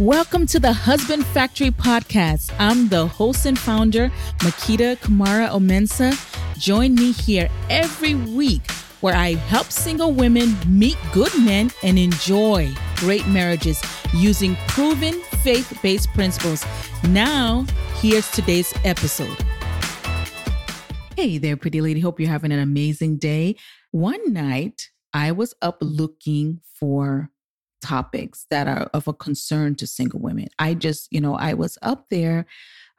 Welcome to the Husband Factory podcast. I'm the host and founder, Makita Kamara Omensa. Join me here every week where I help single women meet good men and enjoy great marriages using proven faith based principles. Now, here's today's episode. Hey there, pretty lady. Hope you're having an amazing day. One night, I was up looking for topics that are of a concern to single women. I just, you know, I was up there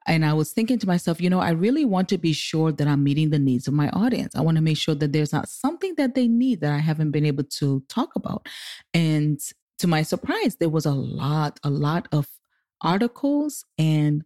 and I was thinking to myself, you know, I really want to be sure that I'm meeting the needs of my audience. I want to make sure that there's not something that they need that I haven't been able to talk about. And to my surprise, there was a lot, a lot of articles and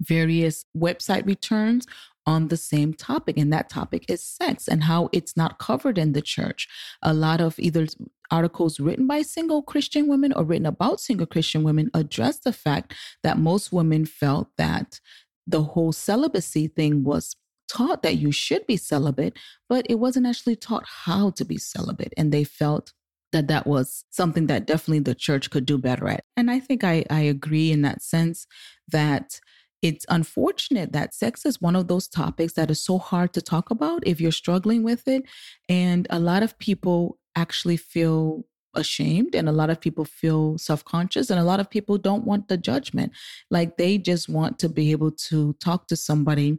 various website returns on the same topic, and that topic is sex and how it's not covered in the church. A lot of either articles written by single Christian women or written about single Christian women address the fact that most women felt that the whole celibacy thing was taught that you should be celibate, but it wasn't actually taught how to be celibate. And they felt that that was something that definitely the church could do better at. And I think I, I agree in that sense that it's unfortunate that sex is one of those topics that is so hard to talk about if you're struggling with it. And a lot of people actually feel ashamed and a lot of people feel self-conscious and a lot of people don't want the judgment. Like they just want to be able to talk to somebody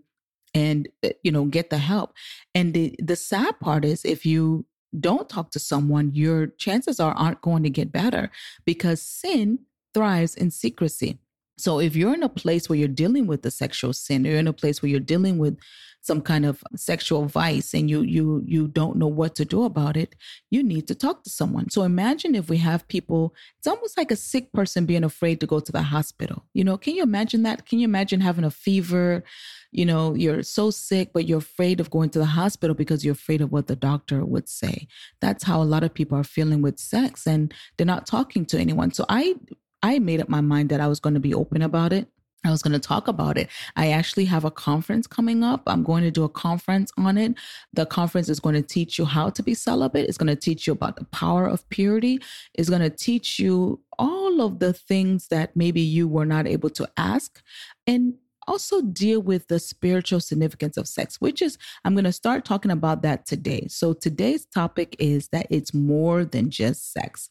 and eh, you know get the help. And the the sad part is if you don't talk to someone your chances are aren't going to get better because sin thrives in secrecy. So if you're in a place where you're dealing with the sexual sin, or you're in a place where you're dealing with some kind of sexual vice and you you you don't know what to do about it, you need to talk to someone. So imagine if we have people, it's almost like a sick person being afraid to go to the hospital. You know, can you imagine that? Can you imagine having a fever? You know, you're so sick, but you're afraid of going to the hospital because you're afraid of what the doctor would say. That's how a lot of people are feeling with sex and they're not talking to anyone. So I I made up my mind that I was going to be open about it. I was going to talk about it. I actually have a conference coming up. I'm going to do a conference on it. The conference is going to teach you how to be celibate. It's going to teach you about the power of purity. It's going to teach you all of the things that maybe you were not able to ask. And also deal with the spiritual significance of sex, which is, I'm going to start talking about that today. So today's topic is that it's more than just sex.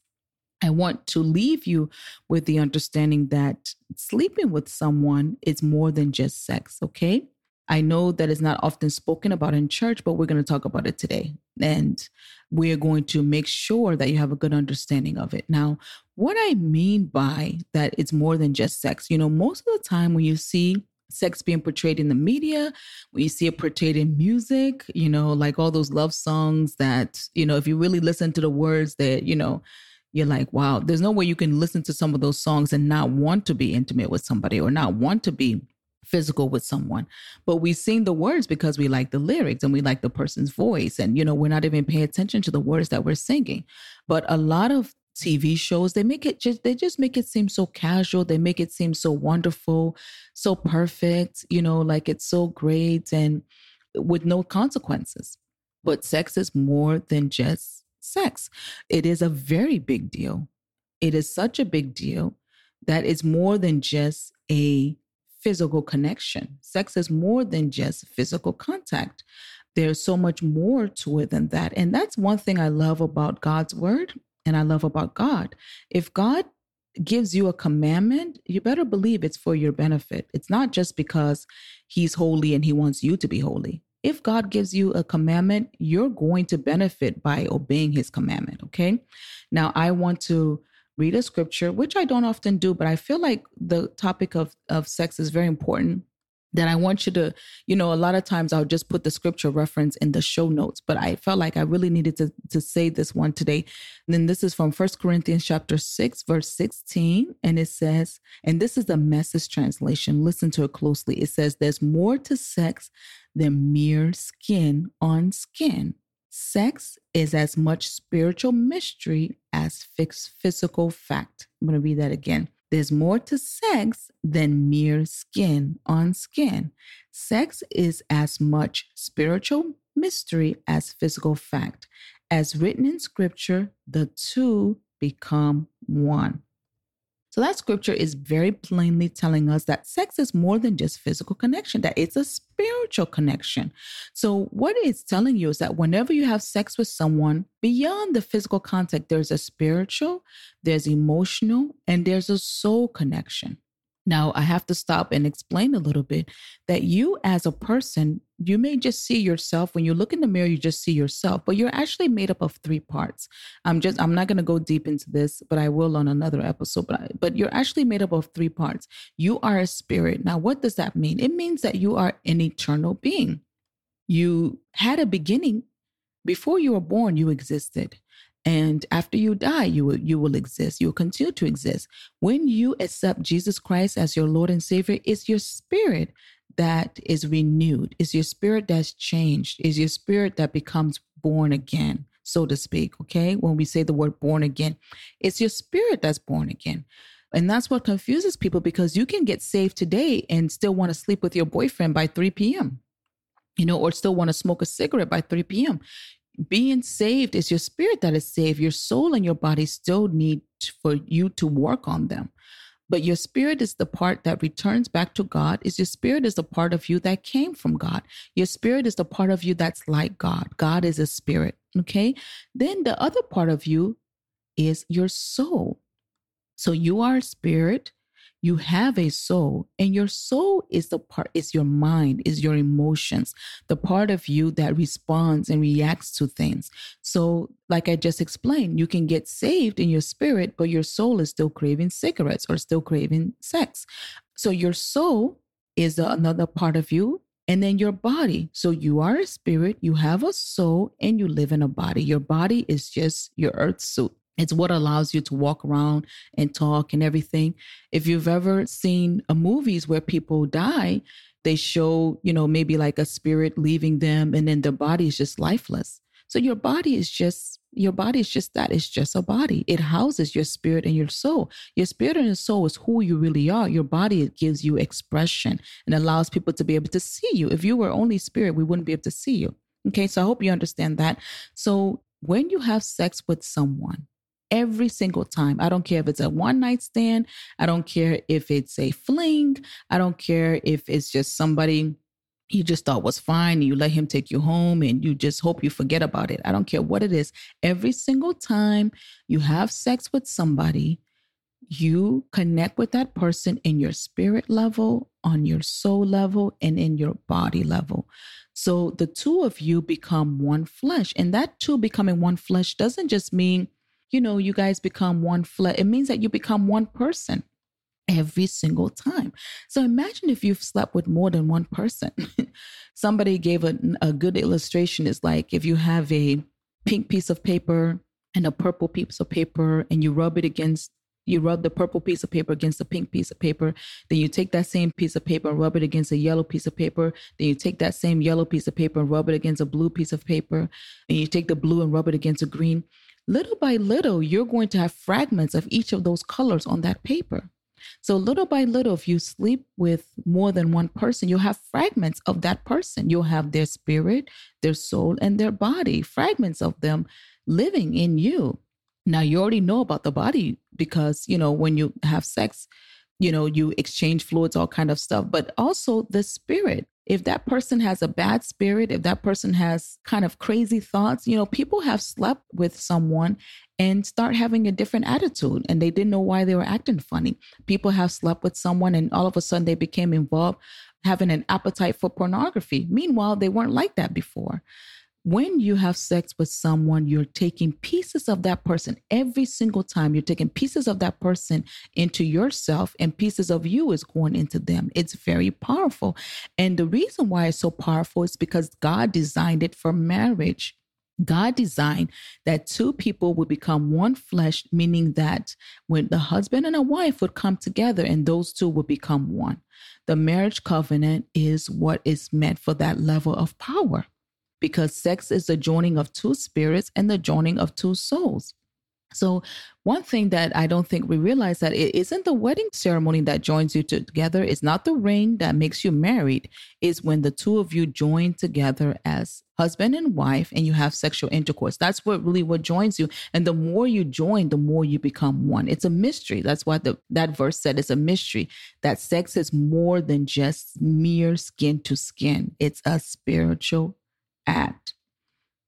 I want to leave you with the understanding that sleeping with someone is more than just sex, okay? I know that is not often spoken about in church, but we're going to talk about it today. And we're going to make sure that you have a good understanding of it. Now, what I mean by that it's more than just sex, you know, most of the time when you see sex being portrayed in the media, when you see it portrayed in music, you know, like all those love songs that, you know, if you really listen to the words that, you know, you're like, wow, there's no way you can listen to some of those songs and not want to be intimate with somebody or not want to be physical with someone. But we sing the words because we like the lyrics and we like the person's voice. And, you know, we're not even paying attention to the words that we're singing. But a lot of TV shows, they make it just, they just make it seem so casual. They make it seem so wonderful, so perfect, you know, like it's so great and with no consequences. But sex is more than just sex. It is a very big deal. It is such a big deal that it's more than just a physical connection. Sex is more than just physical contact. There's so much more to it than that. And that's one thing I love about God's word and I love about God. If God gives you a commandment, you better believe it's for your benefit. It's not just because he's holy and he wants you to be holy if God gives you a commandment, you're going to benefit by obeying his commandment. Okay. Now, I want to read a scripture, which I don't often do, but I feel like the topic of, of sex is very important that I want you to, you know, a lot of times I'll just put the scripture reference in the show notes, but I felt like I really needed to, to say this one today. And then this is from First Corinthians chapter 6, verse 16. And it says, and this is the message translation. Listen to it closely. It says, There's more to sex than mere skin on skin. Sex is as much spiritual mystery as fixed physical fact. I'm going to read that again. There's more to sex than mere skin on skin. Sex is as much spiritual mystery as physical fact. As written in scripture, the two become one. So that scripture is very plainly telling us that sex is more than just physical connection, that it's a spiritual connection. So what it's telling you is that whenever you have sex with someone, beyond the physical contact, there's a spiritual, there's emotional, and there's a soul connection. Now, I have to stop and explain a little bit that you, as a person, you may just see yourself when you look in the mirror, you just see yourself, but you're actually made up of three parts. I'm just, I'm not going to go deep into this, but I will on another episode. But, I, but you're actually made up of three parts. You are a spirit. Now, what does that mean? It means that you are an eternal being. You had a beginning. Before you were born, you existed. And after you die, you will, you will exist. You will continue to exist. When you accept Jesus Christ as your Lord and Savior, it's your spirit that is renewed. Is your spirit that's changed. Is your spirit that becomes born again, so to speak. Okay. When we say the word born again, it's your spirit that's born again. And that's what confuses people because you can get saved today and still want to sleep with your boyfriend by 3 p.m you know, or still want to smoke a cigarette by 3 p.m being saved is your spirit that is saved. Your soul and your body still need for you to work on them. But your spirit is the part that returns back to God. Is your spirit is the part of you that came from God. Your spirit is the part of you that's like God. God is a spirit. Okay. Then the other part of you is your soul. So you are a spirit you have a soul and your soul is the part is your mind is your emotions the part of you that responds and reacts to things so like i just explained you can get saved in your spirit but your soul is still craving cigarettes or still craving sex so your soul is another part of you and then your body. So you are a spirit, you have a soul, and you live in a body. Your body is just your earth suit. It's what allows you to walk around and talk and everything. If you've ever seen a movies where people die, they show, you know, maybe like a spirit leaving them and then their body is just lifeless. So your body is just your body is just that. It's just a body. It houses your spirit and your soul. Your spirit and your soul is who you really are. Your body gives you expression and allows people to be able to see you. If you were only spirit, we wouldn't be able to see you. Okay, so I hope you understand that. So when you have sex with someone, every single time. I don't care if it's a one night stand. I don't care if it's a fling. I don't care if it's just somebody you just thought was fine and you let him take you home and you just hope you forget about it. I don't care what it is. Every single time you have sex with somebody, you connect with that person in your spirit level, on your soul level, and in your body level. So the two of you become one flesh. And that two becoming one flesh doesn't just mean you know, you guys become one flesh. It means that you become one person every single time. So imagine if you've slept with more than one person. Somebody gave a, a good illustration. It's like if you have a pink piece of paper and a purple piece of paper and you rub it against you rub the purple piece of paper against the pink piece of paper. Then you take that same piece of paper and rub it against a yellow piece of paper. Then you take that same yellow piece of paper and rub it against a blue piece of paper. And you take the blue and rub it against a green little by little, you're going to have fragments of each of those colors on that paper. So, little by little, if you sleep with more than one person, you'll have fragments of that person. You'll have their spirit, their soul, and their body, fragments of them living in you. Now, you already know about the body because, you know, when you have sex, you know, you exchange fluids, all kind of stuff, but also the spirit if that person has a bad spirit, if that person has kind of crazy thoughts, you know, people have slept with someone and start having a different attitude and they didn't know why they were acting funny. People have slept with someone and all of a sudden they became involved having an appetite for pornography. Meanwhile, they weren't like that before when you have sex with someone, you're taking pieces of that person every single time. You're taking pieces of that person into yourself, and pieces of you is going into them. It's very powerful. And the reason why it's so powerful is because God designed it for marriage. God designed that two people would become one flesh, meaning that when the husband and a wife would come together and those two would become one. The marriage covenant is what is meant for that level of power because sex is the joining of two spirits and the joining of two souls. So, one thing that I don't think we realize that it isn't the wedding ceremony that joins you together. It's not the ring that makes you married. Is when the two of you join together as husband and wife and you have sexual intercourse. That's what really what joins you. And the more you join, the more you become one. It's a mystery. That's why the that verse said it's a mystery. That sex is more than just mere skin to skin. It's a spiritual act.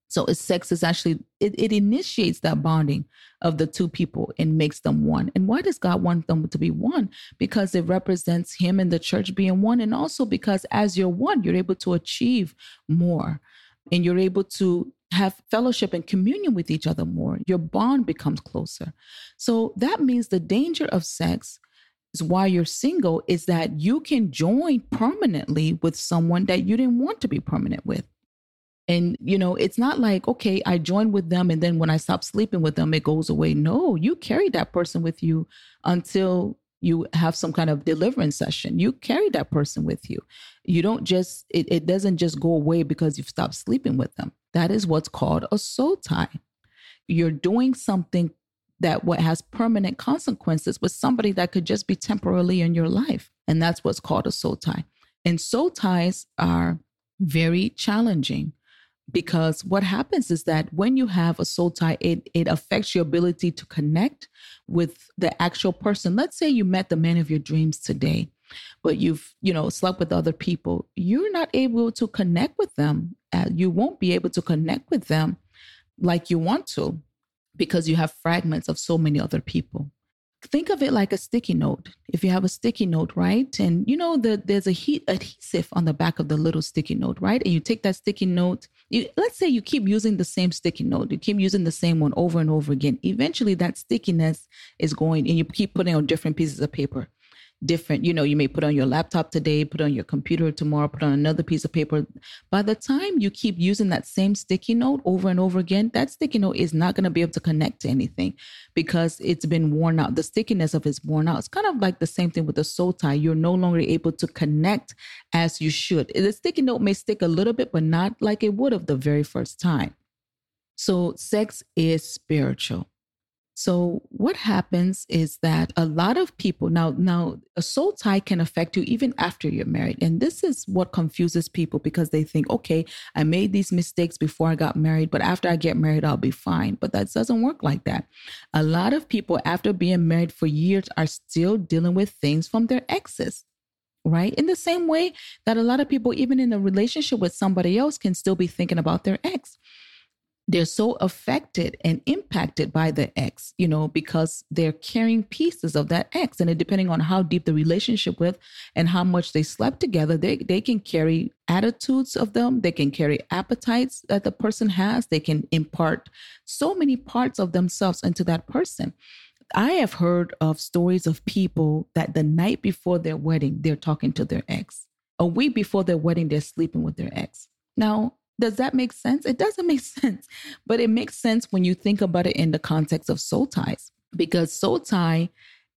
So sex is actually it, it initiates that bonding of the two people and makes them one. And why does God want them to be one? Because it represents him and the church being one. And also because as you're one, you're able to achieve more and you're able to have fellowship and communion with each other more. Your bond becomes closer. So that means the danger of sex is why you're single is that you can join permanently with someone that you didn't want to be permanent with. And, you know, it's not like, okay, I join with them and then when I stop sleeping with them, it goes away. No, you carry that person with you until you have some kind of deliverance session. You carry that person with you. You don't just, it, it doesn't just go away because you've stopped sleeping with them. That is what's called a soul tie. You're doing something that what has permanent consequences with somebody that could just be temporarily in your life. And that's what's called a soul tie. And soul ties are very challenging because what happens is that when you have a soul tie it it affects your ability to connect with the actual person. Let's say you met the man of your dreams today but you've you know slept with other people. You're not able to connect with them uh, you won't be able to connect with them like you want to because you have fragments of so many other people think of it like a sticky note. If you have a sticky note, right? And you know that there's a heat adhesive on the back of the little sticky note, right? And you take that sticky note, you let's say you keep using the same sticky note, you keep using the same one over and over again. Eventually that stickiness is going and you keep putting on different pieces of paper different you know you may put on your laptop today put on your computer tomorrow put on another piece of paper. By the time you keep using that same sticky note over and over again that sticky note is not going to be able to connect to anything because it's been worn out. The stickiness of it's worn out. It's kind of like the same thing with the soul tie. You're no longer able to connect as you should. The sticky note may stick a little bit but not like it would have the very first time. So sex is spiritual so what happens is that a lot of people now now a soul tie can affect you even after you're married. And this is what confuses people because they think, okay, I made these mistakes before I got married, but after I get married I'll be fine. But that doesn't work like that. A lot of people after being married for years are still dealing with things from their exes right? In the same way that a lot of people, even in a relationship with somebody else, can still be thinking about their ex they're so affected and impacted by the ex, you know, because they're carrying pieces of that ex. And depending on how deep the relationship with and how much they slept together, they, they can carry attitudes of them. They can carry appetites that the person has. They can impart so many parts of themselves into that person. I have heard of stories of people that the night before their wedding, they're talking to their ex. A week before their wedding, they're sleeping with their ex. Now, does that make sense? It doesn't make sense, but it makes sense when you think about it in the context of soul ties, because soul tie,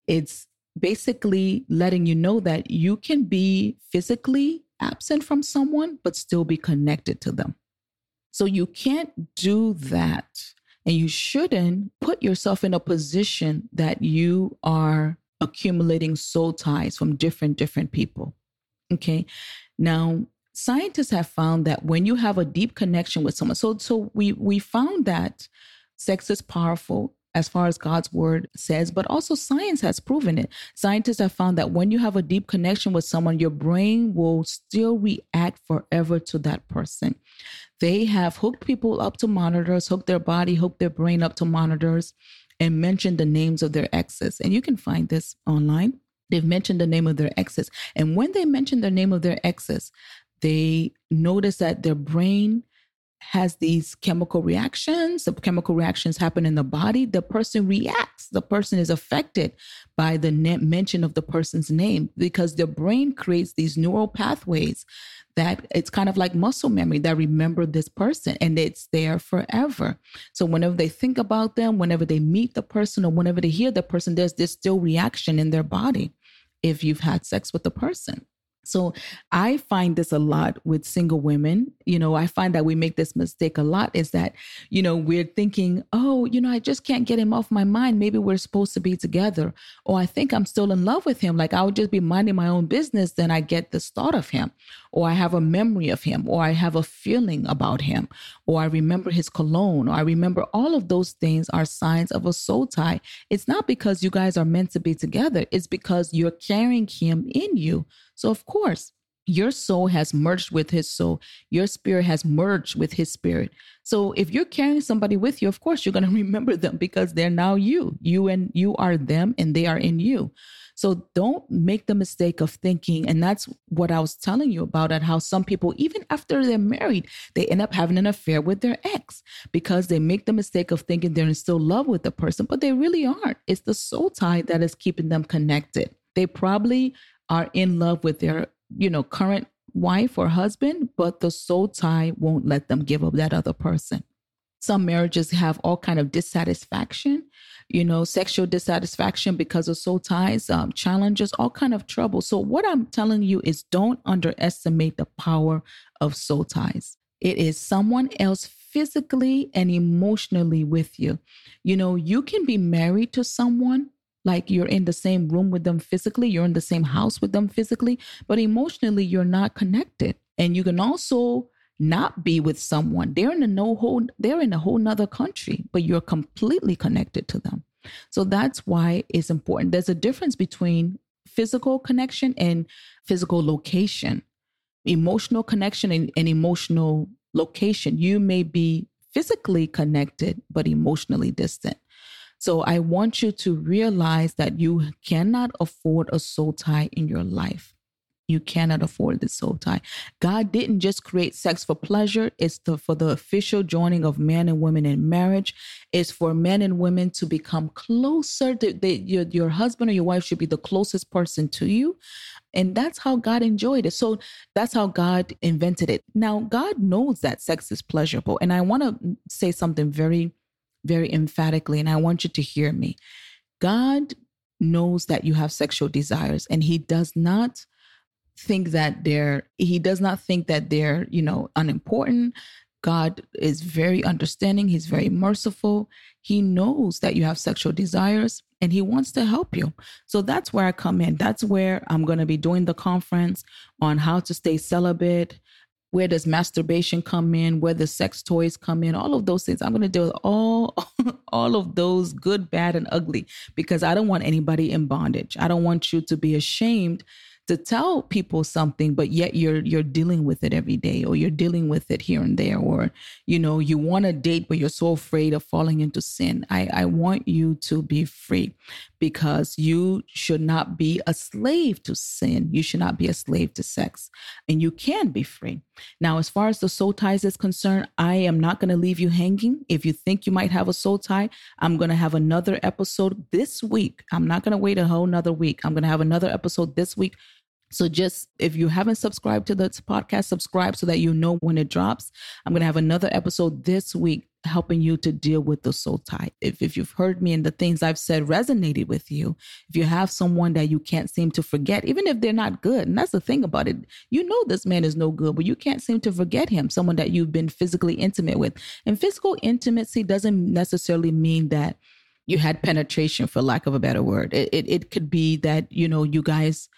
it's basically letting you know that you can be physically absent from someone, but still be connected to them. So you can't do that. And you shouldn't put yourself in a position that you are accumulating soul ties from different, different people. Okay. Now, scientists have found that when you have a deep connection with someone, so so we we found that sex is powerful as far as God's word says, but also science has proven it. Scientists have found that when you have a deep connection with someone, your brain will still react forever to that person. They have hooked people up to monitors, hooked their body, hooked their brain up to monitors, and mentioned the names of their exes. And you can find this online. They've mentioned the name of their exes. And when they mention the name of their exes, they notice that their brain has these chemical reactions. The chemical reactions happen in the body. The person reacts. The person is affected by the mention of the person's name because the brain creates these neural pathways that it's kind of like muscle memory that remember this person and it's there forever. So whenever they think about them, whenever they meet the person or whenever they hear the person, there's this still reaction in their body if you've had sex with the person. So I find this a lot with single women. You know, I find that we make this mistake a lot is that, you know, we're thinking, oh, you know, I just can't get him off my mind. Maybe we're supposed to be together. Or I think I'm still in love with him. Like I would just be minding my own business. Then I get this thought of him. Or I have a memory of him. Or I have a feeling about him. Or I remember his cologne. Or I remember all of those things are signs of a soul tie. It's not because you guys are meant to be together. It's because you're carrying him in you. So, of course, your soul has merged with his soul. Your spirit has merged with his spirit. So, if you're carrying somebody with you, of course, you're going to remember them because they're now you. You and you are them and they are in you. So, don't make the mistake of thinking, and that's what I was telling you about at how some people, even after they're married, they end up having an affair with their ex because they make the mistake of thinking they're in still love with the person, but they really aren't. It's the soul tie that is keeping them connected. They probably are in love with their, you know, current wife or husband, but the soul tie won't let them give up that other person. Some marriages have all kind of dissatisfaction, you know, sexual dissatisfaction because of soul ties, um, challenges, all kind of trouble. So what I'm telling you is don't underestimate the power of soul ties. It is someone else physically and emotionally with you. You know, you can be married to someone like you're in the same room with them physically, you're in the same house with them physically, but emotionally you're not connected. And you can also not be with someone. They're in a no whole they're in a whole nother country, but you're completely connected to them. So that's why it's important. There's a difference between physical connection and physical location. Emotional connection and, and emotional location. You may be physically connected, but emotionally distant. So I want you to realize that you cannot afford a soul tie in your life. You cannot afford this soul tie. God didn't just create sex for pleasure. It's the, for the official joining of men and women in marriage. It's for men and women to become closer. To, they, your, your husband or your wife should be the closest person to you. And that's how God enjoyed it. So that's how God invented it. Now, God knows that sex is pleasurable. And I want to say something very very emphatically, and I want you to hear me. God knows that you have sexual desires, and He does not think that they're, He does not think that they're, you know, unimportant. God is very understanding. He's very merciful. He knows that you have sexual desires and he wants to help you. So that's where I come in. That's where I'm going to be doing the conference on how to stay celibate, where does masturbation come in where the sex toys come in all of those things i'm going to deal with all all of those good bad and ugly because i don't want anybody in bondage i don't want you to be ashamed to tell people something but yet you're you're dealing with it every day or you're dealing with it here and there or you know you want to date but you're so afraid of falling into sin. I i want you to be free because you should not be a slave to sin. You should not be a slave to sex and you can be free. Now as far as the soul ties is concerned i am not going to leave you hanging. If you think you might have a soul tie i'm going to have another episode this week. I'm not going to wait a whole another week. I'm going to have another episode this week so just if you haven't subscribed to this podcast, subscribe so that you know when it drops. I'm going to have another episode this week helping you to deal with the soul tie. If, if you've heard me and the things I've said resonated with you, if you have someone that you can't seem to forget, even if they're not good, and that's the thing about it, you know this man is no good, but you can't seem to forget him, someone that you've been physically intimate with. And physical intimacy doesn't necessarily mean that you had penetration, for lack of a better word. It, it, it could be that, you know, you guys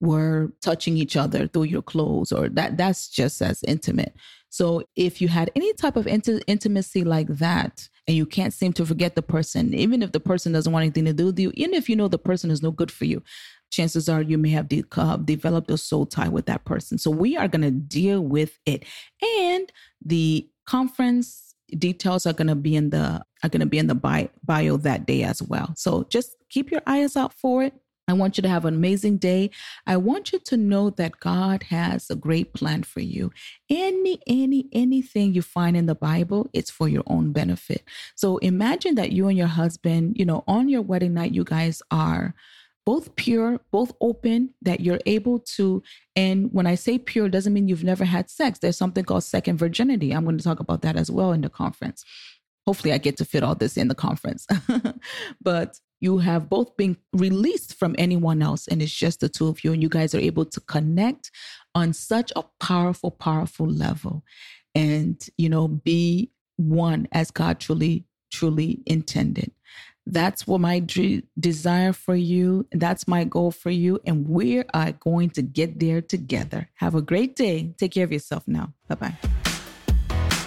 were touching each other through your clothes or that that's just as intimate. So if you had any type of int- intimacy like that and you can't seem to forget the person even if the person doesn't want anything to do with you even if you know the person is no good for you chances are you may have de- uh, developed a soul tie with that person. So we are going to deal with it. And the conference details are going to be in the are going to be in the bio, bio that day as well. So just keep your eyes out for it I want you to have an amazing day. I want you to know that God has a great plan for you. Any, any, anything you find in the Bible, it's for your own benefit. So imagine that you and your husband, you know, on your wedding night, you guys are both pure, both open, that you're able to. And when I say pure, doesn't mean you've never had sex. There's something called second virginity. I'm going to talk about that as well in the conference. Hopefully, I get to fit all this in the conference. but you have both been released from anyone else and it's just the two of you and you guys are able to connect on such a powerful powerful level. And you know be one as god truly truly intended. That's what my d- desire for you. That's my goal for you and we are going to get there together. Have a great day. Take care of yourself now. Bye bye